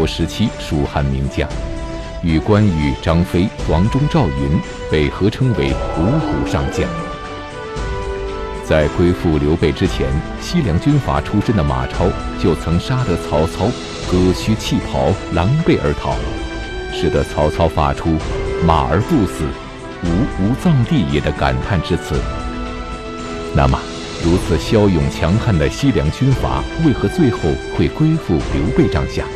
国时期蜀汉名将，与关羽、张飞、黄忠、赵云被合称为五虎上将。在归附刘备之前，西凉军阀出身的马超就曾杀得曹操割须弃袍，狼狈而逃，使得曹操发出“马儿不死，吾无葬地也”的感叹之词。那么，如此骁勇强悍的西凉军阀，为何最后会归附刘备帐下？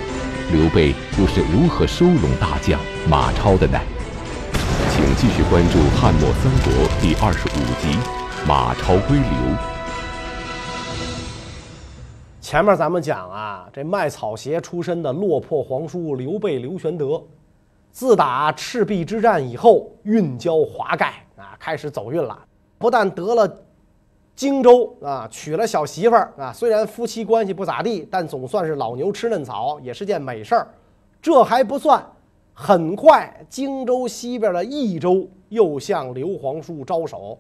刘备又是如何收拢大将马超的呢？请继续关注《汉末三国》第二十五集。马超归刘。前面咱们讲啊，这卖草鞋出身的落魄皇叔刘备刘玄德，自打赤壁之战以后，运交华盖啊，开始走运了。不但得了荆州啊，娶了小媳妇儿啊，虽然夫妻关系不咋地，但总算是老牛吃嫩草，也是件美事儿。这还不算，很快荆州西边的益州又向刘皇叔招手。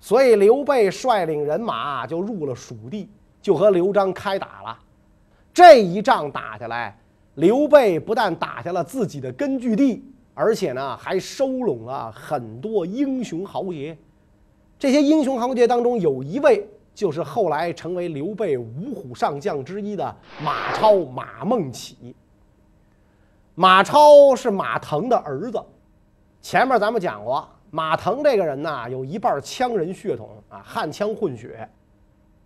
所以刘备率领人马就入了蜀地，就和刘璋开打了。这一仗打下来，刘备不但打下了自己的根据地，而且呢还收拢了很多英雄豪杰。这些英雄豪杰当中，有一位就是后来成为刘备五虎上将之一的马超马孟起。马超是马腾的儿子，前面咱们讲过。马腾这个人呢，有一半羌人血统啊，汉羌混血。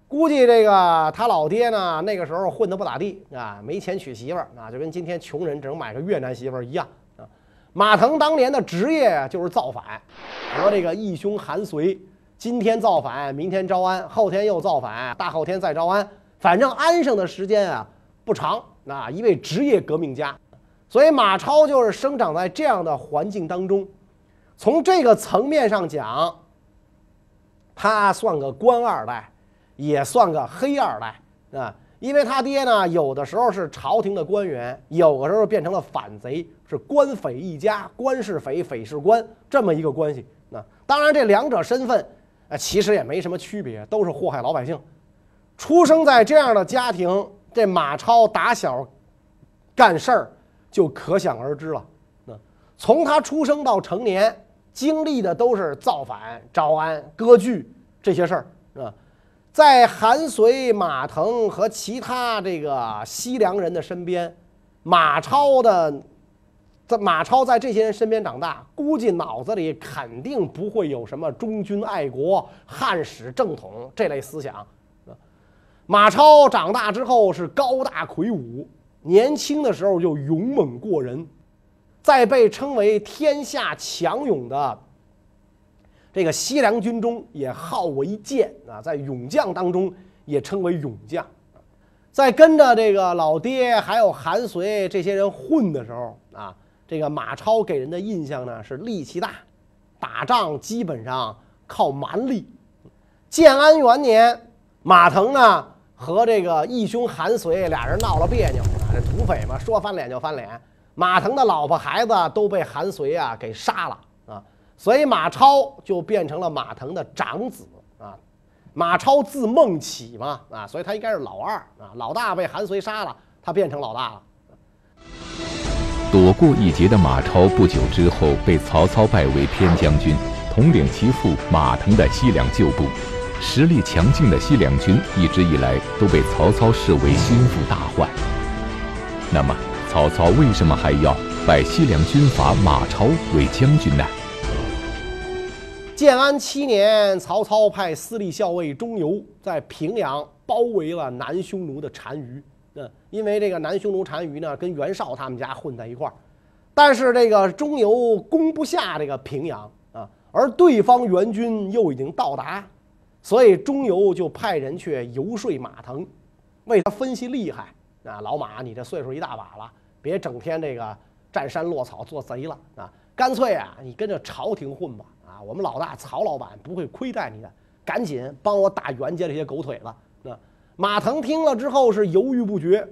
估计这个他老爹呢，那个时候混得不咋地啊，没钱娶媳妇儿啊，就跟今天穷人只能买个越南媳妇儿一样啊。马腾当年的职业就是造反，和这个义兄韩遂，今天造反，明天招安，后天又造反，大后天再招安，反正安生的时间啊不长啊。一位职业革命家，所以马超就是生长在这样的环境当中。从这个层面上讲，他算个官二代，也算个黑二代啊。因为他爹呢，有的时候是朝廷的官员，有的时候变成了反贼，是官匪一家，官是匪，匪是官，这么一个关系。那当然，这两者身份，呃，其实也没什么区别，都是祸害老百姓。出生在这样的家庭，这马超打小干事儿就可想而知了。那从他出生到成年。经历的都是造反、招安、割据这些事儿，啊，在韩遂、马腾和其他这个西凉人的身边，马超的在马超在这些人身边长大，估计脑子里肯定不会有什么忠君爱国、汉室正统这类思想。马超长大之后是高大魁梧，年轻的时候就勇猛过人。在被称为天下强勇的这个西凉军中，也好为剑啊，在勇将当中也称为勇将。在跟着这个老爹还有韩遂这些人混的时候啊，这个马超给人的印象呢是力气大，打仗基本上靠蛮力。建安元年，马腾呢和这个义兄韩遂俩人闹了别扭，这土匪嘛，说翻脸就翻脸。马腾的老婆孩子都被韩遂啊给杀了啊，所以马超就变成了马腾的长子啊。马超字孟起嘛啊，所以他应该是老二啊。老大被韩遂杀了，他变成老大了。躲过一劫的马超，不久之后被曹操拜为偏将军，统领其父马腾的西凉旧部。实力强劲的西凉军一直以来都被曹操视为心腹大患。那么？曹操为什么还要拜西凉军阀马超为将军呢？建安七年，曹操派司隶校尉钟繇在平阳包围了南匈奴的单于。嗯，因为这个南匈奴单于呢，跟袁绍他们家混在一块儿，但是这个中游攻不下这个平阳啊，而对方援军又已经到达，所以中游就派人去游说马腾，为他分析厉害啊，老马，你这岁数一大把了。别整天这个占山落草做贼了啊！干脆啊，你跟着朝廷混吧啊！我们老大曹老板不会亏待你的，赶紧帮我打袁家这些狗腿子。马腾听了之后是犹豫不决。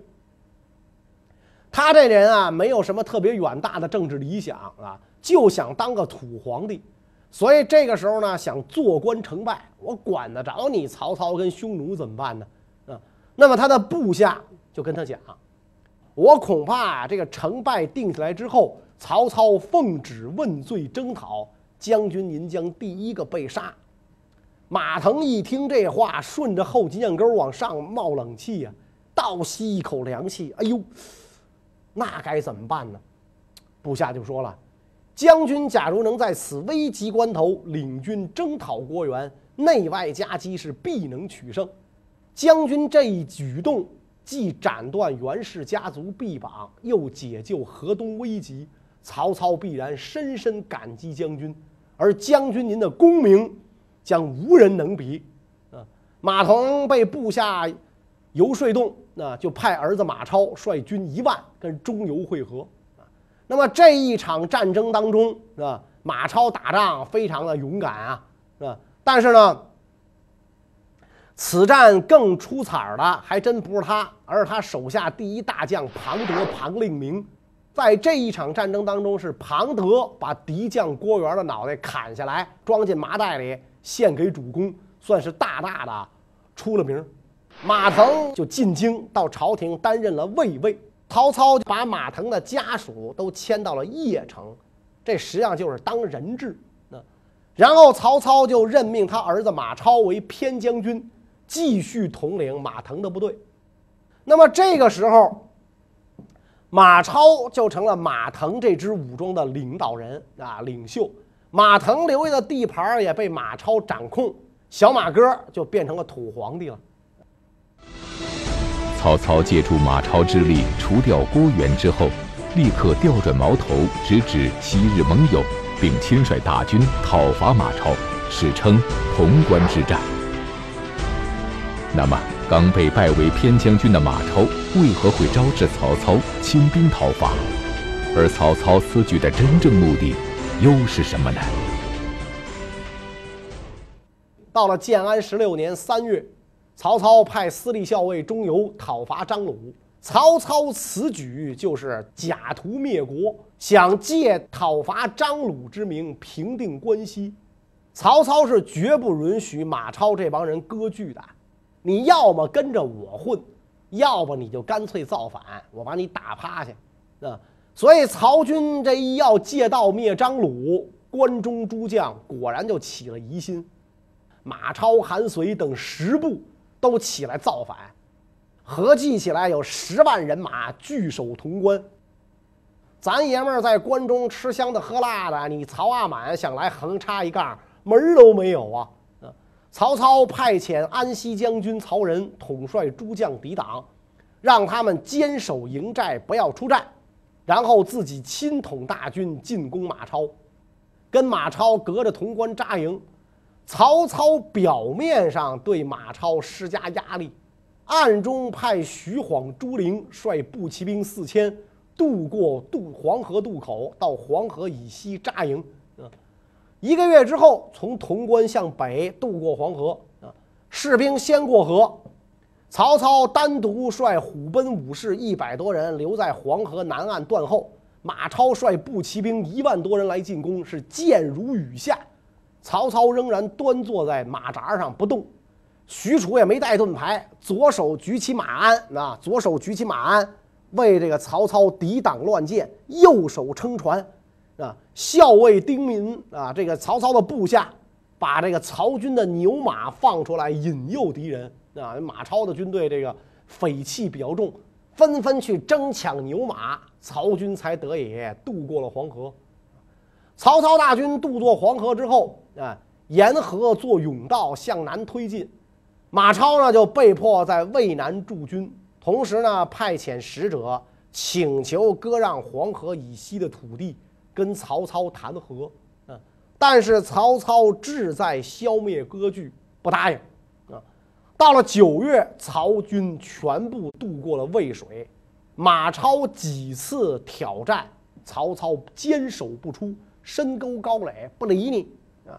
他这人啊，没有什么特别远大的政治理想啊，就想当个土皇帝。所以这个时候呢，想坐观成败，我管得着你曹操跟匈奴怎么办呢？啊，那么他的部下就跟他讲：“我恐怕这个成败定下来之后，曹操奉旨问罪征讨，将军您将第一个被杀。”马腾一听这话，顺着后脊梁沟往上冒冷气呀，倒吸一口凉气。哎呦，那该怎么办呢？部下就说了：“将军假如能在此危急关头领军征讨郭元，内外夹击，是必能取胜。将军这一举动，既斩断袁氏家族臂膀，又解救河东危急，曹操必然深深感激将军。而将军您的功名。”将无人能比，啊！马腾被部下游说动，那就派儿子马超率军一万跟中游会合，啊！那么这一场战争当中，是吧？马超打仗非常的勇敢啊，是吧？但是呢，此战更出彩的还真不是他，而是他手下第一大将庞德、庞令明。在这一场战争当中，是庞德把敌将郭元的脑袋砍下来，装进麻袋里。献给主公，算是大大的出了名。马腾就进京到朝廷担任了卫尉，曹操把马腾的家属都迁到了邺城，这实际上就是当人质。那然后曹操就任命他儿子马超为偏将军，继续统领马腾的部队。那么这个时候，马超就成了马腾这支武装的领导人啊，领袖。马腾留下的地盘也被马超掌控，小马哥就变成了土皇帝了。曹操借助马超之力除掉郭援之后，立刻调转矛头直指昔日盟友，并亲率大军讨伐马超，史称潼关之战。那么，刚被拜为偏将军的马超为何会招致曹操亲兵讨伐？而曹操此举的真正目的？又是什么呢？到了建安十六年三月，曹操派司隶校尉钟繇讨伐张鲁。曹操此举就是假图灭国，想借讨伐张鲁之名平定关西。曹操是绝不允许马超这帮人割据的。你要么跟着我混，要不你就干脆造反，我把你打趴下。啊！所以曹军这一要借道灭张鲁，关中诸将果然就起了疑心。马超、韩遂等十部都起来造反，合计起来有十万人马据守潼关。咱爷们儿在关中吃香的喝辣的，你曹阿满想来横插一杠，门儿都没有啊！曹操派遣安西将军曹仁统帅诸将抵挡，让他们坚守营寨，不要出战。然后自己亲统大军进攻马超，跟马超隔着潼关扎营。曹操表面上对马超施加压力，暗中派徐晃、朱灵率步骑兵四千渡过渡黄河渡口，到黄河以西扎营。啊，一个月之后，从潼关向北渡过黄河。啊，士兵先过河。曹操单独率虎贲武士一百多人留在黄河南岸断后，马超率步骑兵一万多人来进攻，是箭如雨下。曹操仍然端坐在马扎上不动，许褚也没带盾牌，左手举起马鞍，啊，左手举起马鞍为这个曹操抵挡乱箭，右手撑船，啊，校尉丁民啊，这个曹操的部下把这个曹军的牛马放出来引诱敌人。啊，马超的军队这个匪气比较重，纷纷去争抢牛马，曹军才得以渡过了黄河。曹操大军渡过黄河之后，啊，沿河做甬道向南推进，马超呢就被迫在渭南驻军，同时呢派遣使者请求割让黄河以西的土地，跟曹操谈和。嗯，但是曹操志在消灭割据，不答应。到了九月，曹军全部渡过了渭水，马超几次挑战，曹操坚守不出，深沟高垒不理你啊。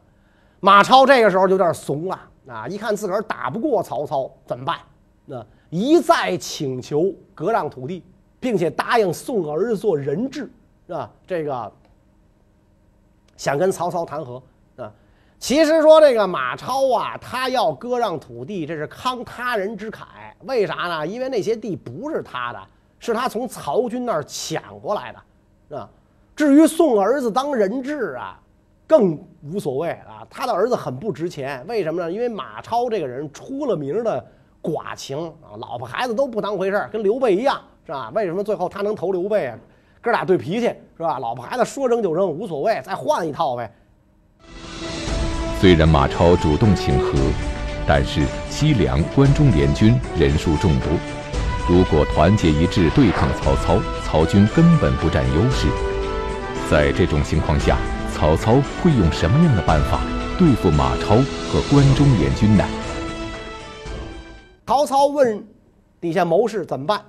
马超这个时候有点怂了啊，一看自个儿打不过曹操，怎么办？那一再请求割让土地，并且答应送儿子做人质，是吧？这个想跟曹操谈和。其实说这个马超啊，他要割让土地，这是慷他人之慨，为啥呢？因为那些地不是他的，是他从曹军那儿抢过来的，啊。至于送儿子当人质啊，更无所谓啊。他的儿子很不值钱，为什么呢？因为马超这个人出了名的寡情啊，老婆孩子都不当回事跟刘备一样，是吧？为什么最后他能投刘备啊？哥俩对脾气是吧？老婆孩子说扔就扔，无所谓，再换一套呗。虽然马超主动请和，但是西凉关中联军人数众多，如果团结一致对抗曹操，曹军根本不占优势。在这种情况下，曹操会用什么样的办法对付马超和关中联军呢？曹操问底下谋士怎么办？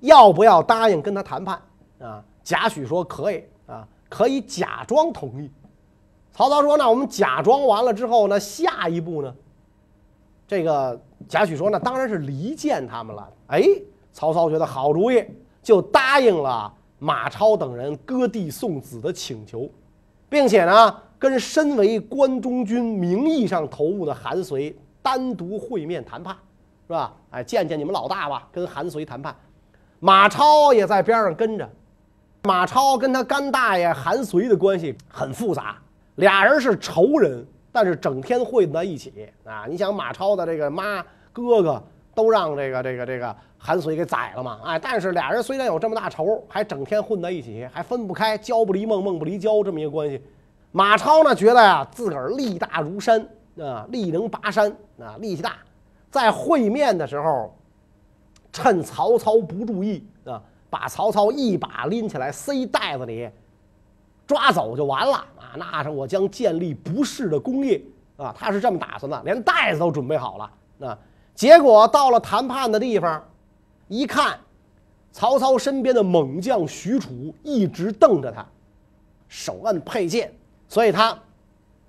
要不要答应跟他谈判？啊，贾诩说可以啊，可以假装同意。曹操说：“那我们假装完了之后，呢下一步呢？”这个贾诩说：“那当然是离间他们了。”哎，曹操觉得好主意，就答应了马超等人割地送子的请求，并且呢，跟身为关中军名义上头目的韩遂单独会面谈判，是吧？哎，见见你们老大吧，跟韩遂谈判。马超也在边上跟着。马超跟他干大爷韩遂的关系很复杂。俩人是仇人，但是整天混在一起啊！你想马超的这个妈、哥哥都让这个、这个、这个韩遂给宰了嘛？哎，但是俩人虽然有这么大仇，还整天混在一起，还分不开，交不离梦，梦不离交这么一个关系。马超呢，觉得呀，自个儿力大如山啊，力能拔山啊，力气大，在会面的时候，趁曹操不注意啊，把曹操一把拎起来塞袋子里。抓走就完了！那是我将建立不世的功业啊！他是这么打算的，连袋子都准备好了。那结果到了谈判的地方，一看，曹操身边的猛将许褚一直瞪着他，手摁佩剑，所以他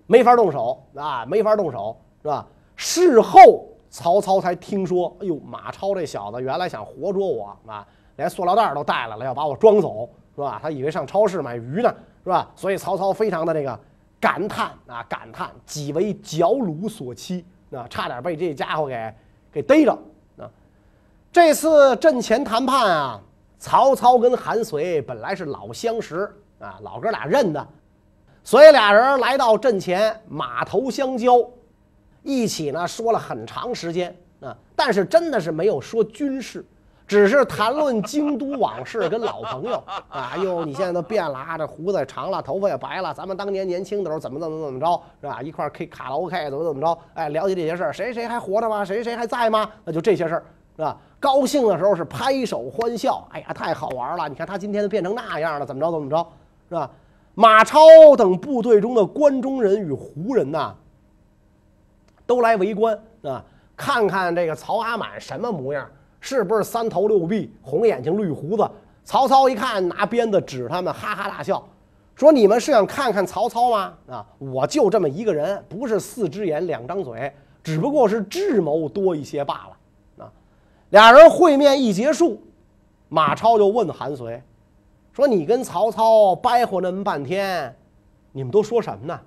没法动手啊，没法动手，是吧？事后曹操才听说，哎呦，马超这小子原来想活捉我啊，连塑料袋都带来了，要把我装走，是吧？他以为上超市买鱼呢。是吧？所以曹操非常的这个感叹啊，感叹己为绞虏所欺啊，差点被这家伙给给逮着啊。这次阵前谈判啊，曹操跟韩遂本来是老相识啊，老哥俩认的，所以俩人来到阵前，马头相交，一起呢说了很长时间啊，但是真的是没有说军事。只是谈论京都往事，跟老朋友啊，哎呦，你现在都变了啊，这胡子也长了，头发也白了，咱们当年年轻的时候怎么怎么怎么着，是吧？一块 K 卡拉 OK 怎么怎么着，哎，了解这些事儿，谁谁还活着吗？谁谁还在吗？那就这些事儿，是吧？高兴的时候是拍手欢笑，哎呀，太好玩了！你看他今天都变成那样了，怎么着怎么着，是吧？马超等部队中的关中人与胡人呐，都来围观啊，看看这个曹阿满什么模样。是不是三头六臂、红眼睛、绿胡子？曹操一看，拿鞭子指他们，哈哈大笑，说：“你们是想看看曹操吗？啊，我就这么一个人，不是四只眼两张嘴，只不过是智谋多一些罢了。”啊，俩人会面一结束，马超就问韩遂：“说你跟曹操掰活那么半天，你们都说什么呢？”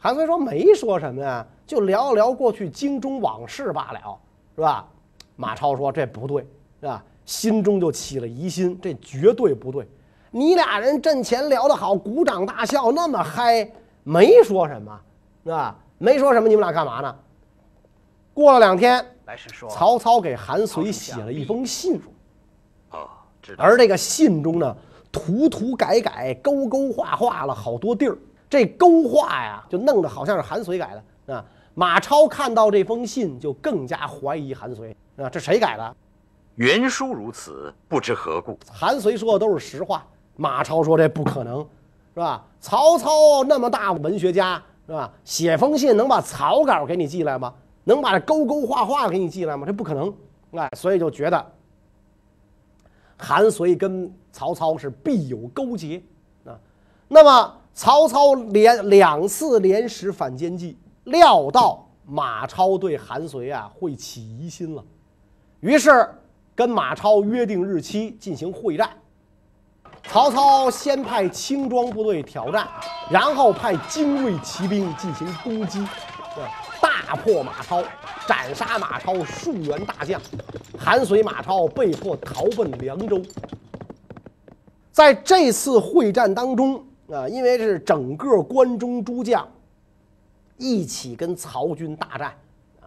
韩遂说：“没说什么呀，就聊聊过去京中往事罢了，是吧？”马超说：“这不对，是吧？心中就起了疑心，这绝对不对。你俩人阵前聊得好，鼓掌大笑，那么嗨，没说什么，是吧？没说什么，你们俩干嘛呢？过了两天，曹操给韩遂写了一封信，啊而这个信中呢，涂涂改改，勾勾画画了好多地儿。这勾画呀，就弄得好像是韩遂改的啊。马超看到这封信，就更加怀疑韩遂。”啊，这谁改的？原书如此，不知何故。韩遂说的都是实话。马超说这不可能，是吧？曹操那么大文学家，是吧？写封信能把草稿给你寄来吗？能把这勾勾画画给你寄来吗？这不可能。哎，所以就觉得韩遂跟曹操是必有勾结啊。那么曹操连两次连使反间计，料到马超对韩遂啊会起疑心了。于是，跟马超约定日期进行会战。曹操先派轻装部队挑战，然后派精锐骑兵进行攻击。大破马超，斩杀马超数员大将，韩遂、马超被迫逃奔凉州。在这次会战当中啊，因为是整个关中诸将一起跟曹军大战啊，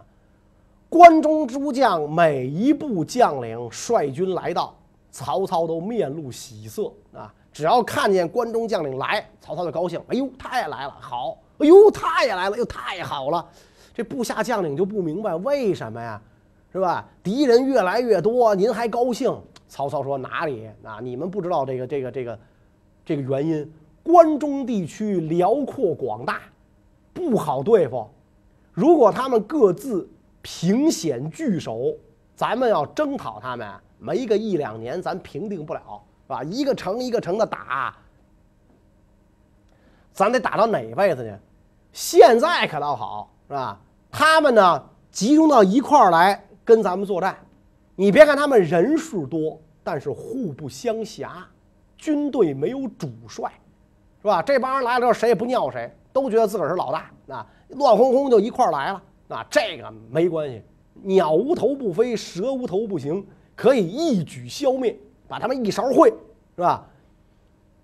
关中诸将每一部将领率军来到，曹操都面露喜色啊。只要看见关中将领来，曹操就高兴。哎呦，他也来了，好！哎呦，他也来了，又太好了。这部下将领就不明白为什么呀，是吧？敌人越来越多，您还高兴？曹操说：“哪里啊？你们不知道这个这个这个这个原因。关中地区辽阔广大，不好对付。如果他们各自凭险据守，咱们要征讨他们，没个一两年，咱平定不了。”是吧？一个城一个城的打，咱得打到哪辈子去？现在可倒好，是吧？他们呢集中到一块儿来跟咱们作战。你别看他们人数多，但是互不相辖，军队没有主帅，是吧？这帮人来了之后，谁也不尿谁，都觉得自个儿是老大，啊，乱哄哄就一块儿来了。啊，这个没关系，鸟无头不飞，蛇无头不行，可以一举消灭。把他们一勺烩，是吧？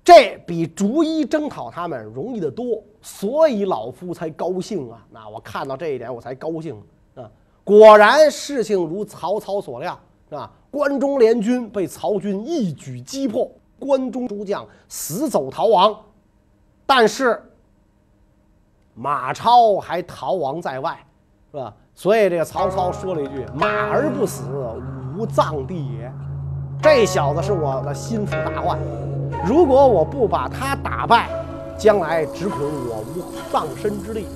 这比逐一征讨他们容易得多，所以老夫才高兴啊！那我看到这一点，我才高兴啊！果然事情如曹操所料，是吧？关中联军被曹军一举击破，关中诸将死走逃亡，但是马超还逃亡在外，是吧？所以这个曹操说了一句：“马而不死，吾葬地也。”这小子是我的心腹大患，如果我不把他打败，将来只恐我无葬身之地。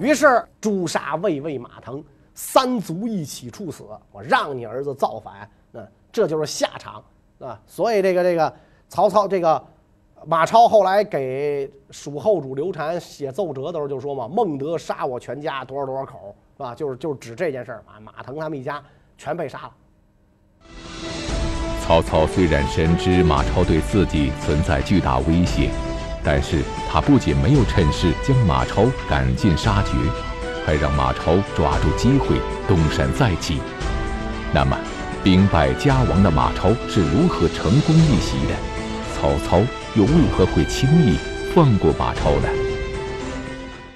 于是诛杀魏魏马腾三族一起处死。我让你儿子造反，那这就是下场啊！所以这个这个曹操这个马超后来给蜀后主刘禅写奏折的时候就说嘛：“孟德杀我全家多少多少口，是吧？就是就是指这件事儿啊，马腾他们一家全被杀了。”曹操虽然深知马超对自己存在巨大威胁，但是他不仅没有趁势将马超赶尽杀绝，还让马超抓住机会东山再起。那么，兵败家亡的马超是如何成功逆袭的？曹操又为何会轻易放过马超呢？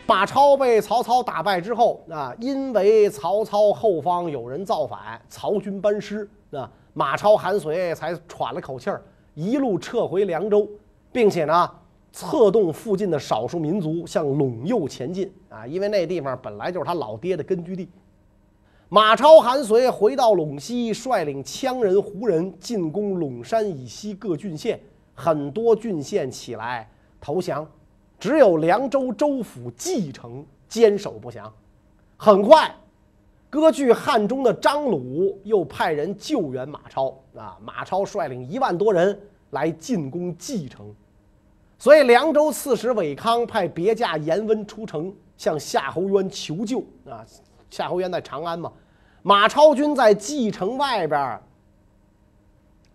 马超被曹操打败之后啊，因为曹操后方有人造反，曹军班师啊。马超、韩遂才喘了口气儿，一路撤回凉州，并且呢，策动附近的少数民族向陇右前进啊，因为那地方本来就是他老爹的根据地。马超、韩遂回到陇西，率领羌人、胡人进攻陇山以西各郡县，很多郡县起来投降，只有凉州州府蓟城坚守不降。很快。割据汉中的张鲁又派人救援马超啊，马超率领一万多人来进攻蓟城，所以凉州刺史韦康派别驾严温出城向夏侯渊求救啊。夏侯渊在长安嘛，马超军在蓟城外边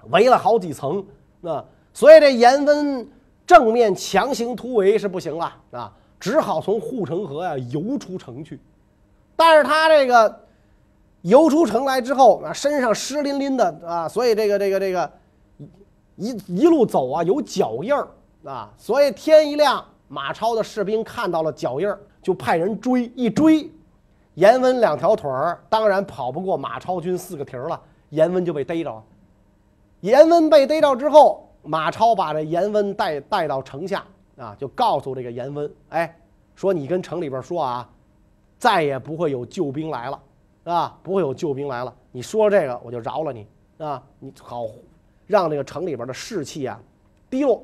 围了好几层啊，所以这严温正面强行突围是不行了啊，只好从护城河呀游出城去，但是他这个。游出城来之后啊，身上湿淋淋的啊，所以这个这个这个一一路走啊，有脚印儿啊，所以天一亮，马超的士兵看到了脚印儿，就派人追，一追，严温两条腿儿当然跑不过马超军四个蹄儿了，严温就被逮着。严温被逮着之后，马超把这严温带带到城下啊，就告诉这个严温，哎，说你跟城里边说啊，再也不会有救兵来了。啊，不会有救兵来了。你说这个，我就饶了你啊！你好，让这个城里边的士气啊低落。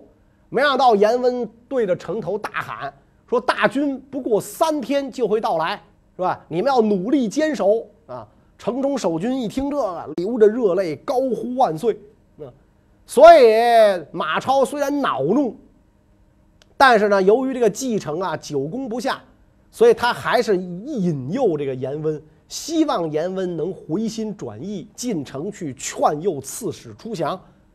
没想到严温对着城头大喊说：“大军不过三天就会到来，是吧？你们要努力坚守啊！”城中守军一听这个，流着热泪，高呼万岁。所以马超虽然恼怒，但是呢，由于这个继承啊久攻不下，所以他还是引诱这个严温。希望严温能回心转意，进城去劝诱刺史出降，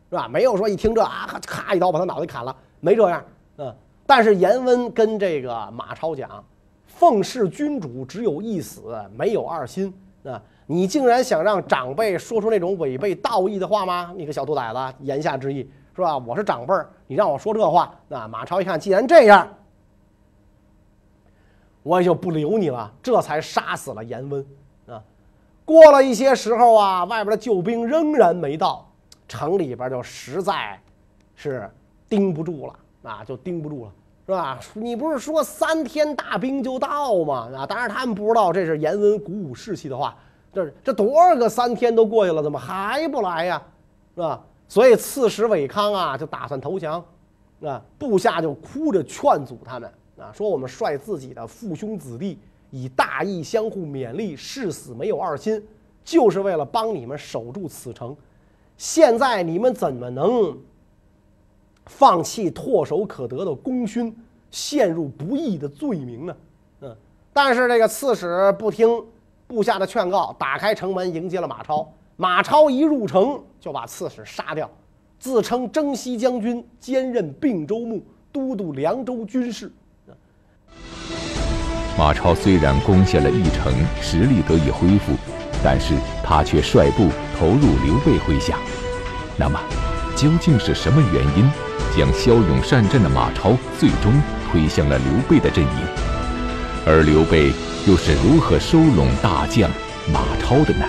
是吧？没有说一听这啊，咔咔一刀把他脑袋砍了，没这样。嗯，但是严温跟这个马超讲，奉侍君主只有一死，没有二心啊！你竟然想让长辈说出那种违背道义的话吗？你个小兔崽子！言下之意是吧？我是长辈儿，你让我说这话，那马超一看，既然这样，我也就不留你了，这才杀死了严温啊。过了一些时候啊，外边的救兵仍然没到，城里边就实在是盯不住了啊，就盯不住了。是吧？你不是说三天大兵就到吗？啊，当然他们不知道这是严文鼓舞士气的话。这这多少个三天都过去了，怎么还不来呀？是吧？所以刺史韦康啊就打算投降，啊，部下就哭着劝阻他们啊，说我们率自己的父兄子弟以大义相互勉励，誓死没有二心，就是为了帮你们守住此城。现在你们怎么能？放弃唾手可得的功勋，陷入不义的罪名呢？嗯，但是这个刺史不听部下的劝告，打开城门迎接了马超。马超一入城就把刺史杀掉，自称征西将军，兼任并州牧，都督凉州军事。马超虽然攻陷了义城，实力得以恢复，但是他却率部投入刘备麾下。那么，究竟是什么原因？将骁勇善战的马超最终推向了刘备的阵营，而刘备又是如何收拢大将马超的呢？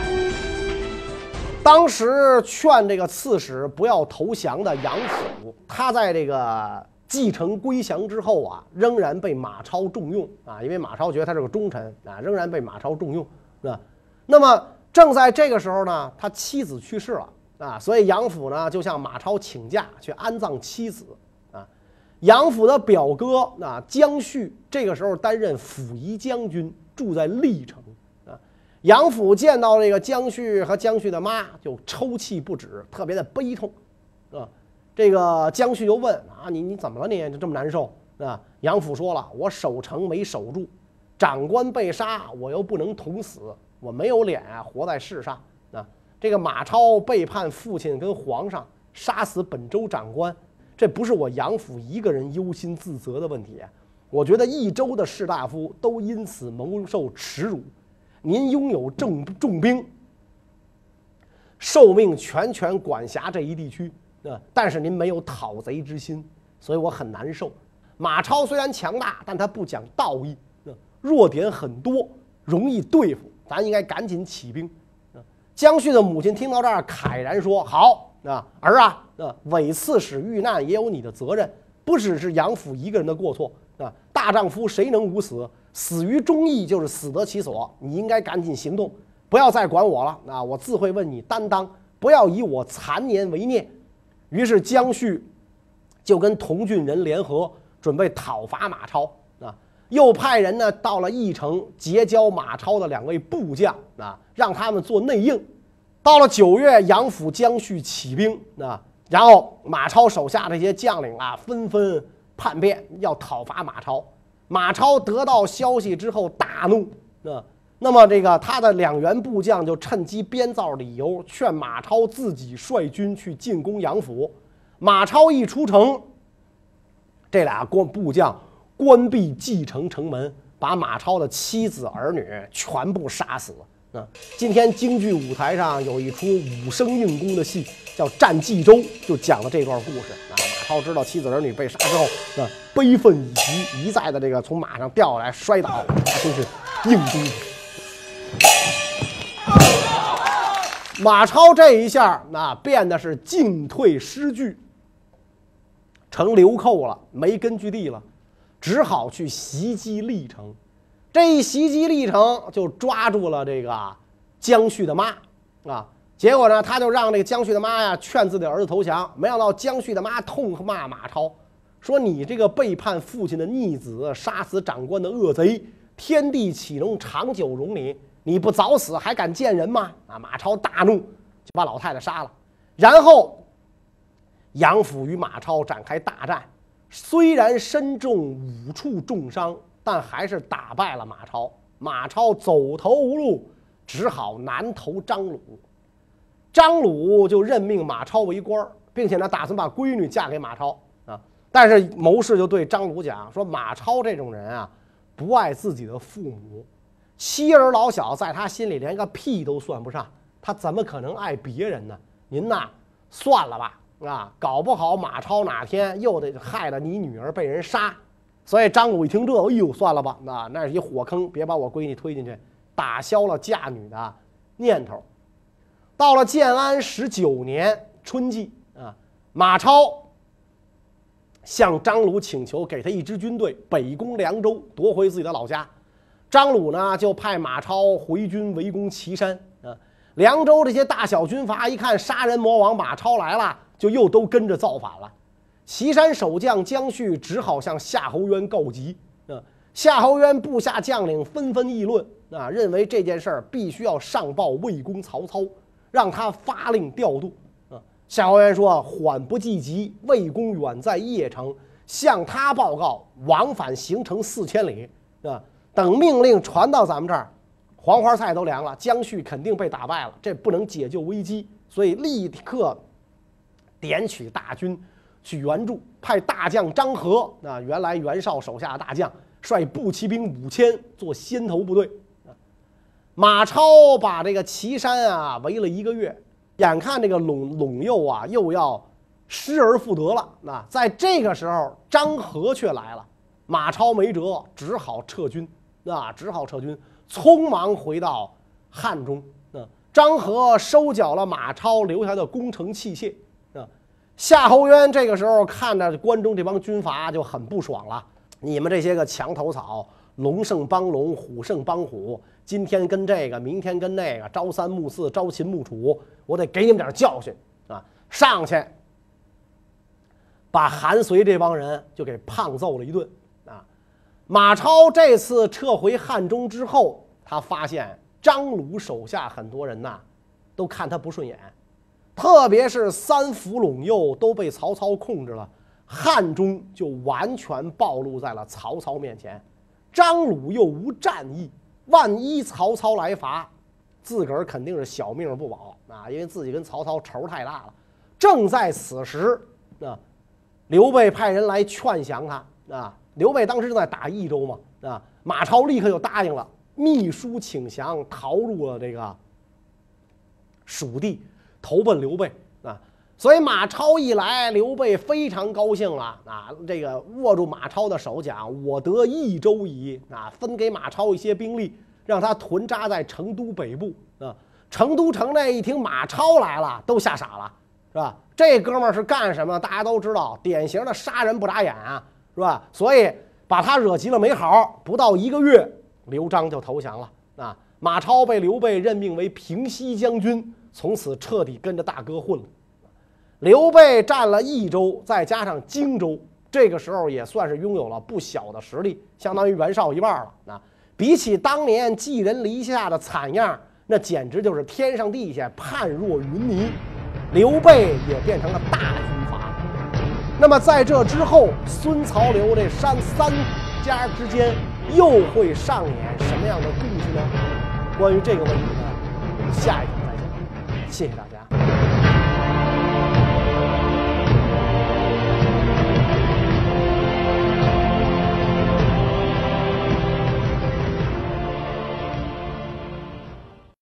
当时劝这个刺史不要投降的杨府，他在这个继承归降之后啊，仍然被马超重用啊，因为马超觉得他是个忠臣啊，仍然被马超重用，是吧？那么正在这个时候呢，他妻子去世了。啊，所以杨府呢就向马超请假去安葬妻子。杨府的表哥啊江旭这个时候担任辅仪将军，住在历城。啊，杨府见到这个江旭和江旭的妈，就抽泣不止，特别的悲痛。啊，这个江旭就问啊，你你怎么了？你就这么难受？啊，杨府说了，我守城没守住，长官被杀，我又不能同死，我没有脸啊活在世上啊。这个马超背叛父亲跟皇上，杀死本州长官，这不是我杨府一个人忧心自责的问题。我觉得益州的士大夫都因此蒙受耻辱。您拥有重重兵，受命全权管辖这一地区，啊，但是您没有讨贼之心，所以我很难受。马超虽然强大，但他不讲道义，弱点很多，容易对付。咱应该赶紧起兵。江旭的母亲听到这儿，慨然说：“好啊，儿啊，啊，韦刺史遇难也有你的责任，不只是杨府一个人的过错啊。大丈夫谁能无死？死于忠义就是死得其所。你应该赶紧行动，不要再管我了啊！我自会问你担当，不要以我残年为念。”于是江旭就跟同郡人联合，准备讨伐马超啊。又派人呢到了义城结交马超的两位部将啊，让他们做内应。到了九月，杨府江旭起兵啊，然后马超手下这些将领啊纷纷叛变，要讨伐马超。马超得到消息之后大怒啊，那么这个他的两员部将就趁机编造理由，劝马超自己率军去进攻杨府。马超一出城，这俩官部将。关闭继承城门，把马超的妻子儿女全部杀死。啊，今天京剧舞台上有一出武生硬功的戏，叫《战冀州》，就讲了这段故事。啊，马超知道妻子儿女被杀之后，啊，悲愤已极，一再的这个从马上掉下来摔倒，真是硬功。马超这一下，那变得是进退失据，成流寇了，没根据地了。只好去袭击历城，这一袭击历程就抓住了这个江旭的妈啊。结果呢，他就让这个江旭的妈呀劝自己儿子投降。没想到江旭的妈痛骂马超，说：“你这个背叛父亲的逆子，杀死长官的恶贼，天地岂能长久容你？你不早死，还敢见人吗？”啊！马超大怒，就把老太太杀了。然后杨府与马超展开大战。虽然身中五处重伤，但还是打败了马超。马超走投无路，只好南投张鲁。张鲁就任命马超为官，并且呢，打算把闺女嫁给马超啊。但是谋士就对张鲁讲说：“马超这种人啊，不爱自己的父母，妻儿老小在他心里连个屁都算不上，他怎么可能爱别人呢？您呐，算了吧，啊，搞不好马超哪天又得害得你女儿被人杀。所以张鲁一听这，哎呦，算了吧，那那是一火坑，别把我闺女推进去，打消了嫁女的念头。到了建安十九年春季啊，马超向张鲁请求给他一支军队，北攻凉州，夺回自己的老家。张鲁呢，就派马超回军围攻岐山啊。凉州这些大小军阀一看杀人魔王马超来了，就又都跟着造反了。岐山守将姜旭只好向夏侯渊告急啊！夏侯渊部下将领纷纷议论啊，认为这件事儿必须要上报魏公曹操，让他发令调度啊。夏侯渊说：“缓不济急，魏公远在邺城，向他报告，往返行程四千里啊。等命令传到咱们这儿，黄花菜都凉了，姜旭肯定被打败了，这不能解救危机，所以立刻点取大军。”去援助，派大将张合，啊，原来袁绍手下的大将，率步骑兵五千做先头部队。马超把这个岐山啊围了一个月，眼看这个陇陇右啊又要失而复得了。那在这个时候，张合却来了，马超没辙，只好撤军。啊，只好撤军，匆忙回到汉中。啊，张合收缴了马超留下的攻城器械。夏侯渊这个时候看着关中这帮军阀就很不爽了。你们这些个墙头草，龙胜帮龙，虎胜帮虎，今天跟这个，明天跟那个，朝三暮四，朝秦暮楚，我得给你们点教训啊！上去把韩遂这帮人就给胖揍了一顿啊！马超这次撤回汉中之后，他发现张鲁手下很多人呐，都看他不顺眼。特别是三府陇右都被曹操控制了，汉中就完全暴露在了曹操面前。张鲁又无战意，万一曹操来伐，自个儿肯定是小命不保啊！因为自己跟曹操仇太大了。正在此时，啊，刘备派人来劝降他啊。刘备当时正在打益州嘛啊，马超立刻就答应了，秘书请降，逃入了这个蜀地。投奔刘备啊，所以马超一来，刘备非常高兴了啊。这个握住马超的手讲：“我得益州矣。”啊，分给马超一些兵力，让他屯扎在成都北部啊。成都城内一听马超来了，都吓傻了，是吧？这哥们儿是干什么？大家都知道，典型的杀人不眨眼啊，是吧？所以把他惹急了没好，不到一个月，刘璋就投降了啊。马超被刘备任命为平西将军。从此彻底跟着大哥混了。刘备占了益州，再加上荆州，这个时候也算是拥有了不小的实力，相当于袁绍一半了。啊，比起当年寄人篱下的惨样，那简直就是天上地下判若云泥。刘备也变成了大军阀。那么在这之后，孙曹刘这三三家之间又会上演什么样的故事呢？关于这个问题呢，我们下一。谢谢大家。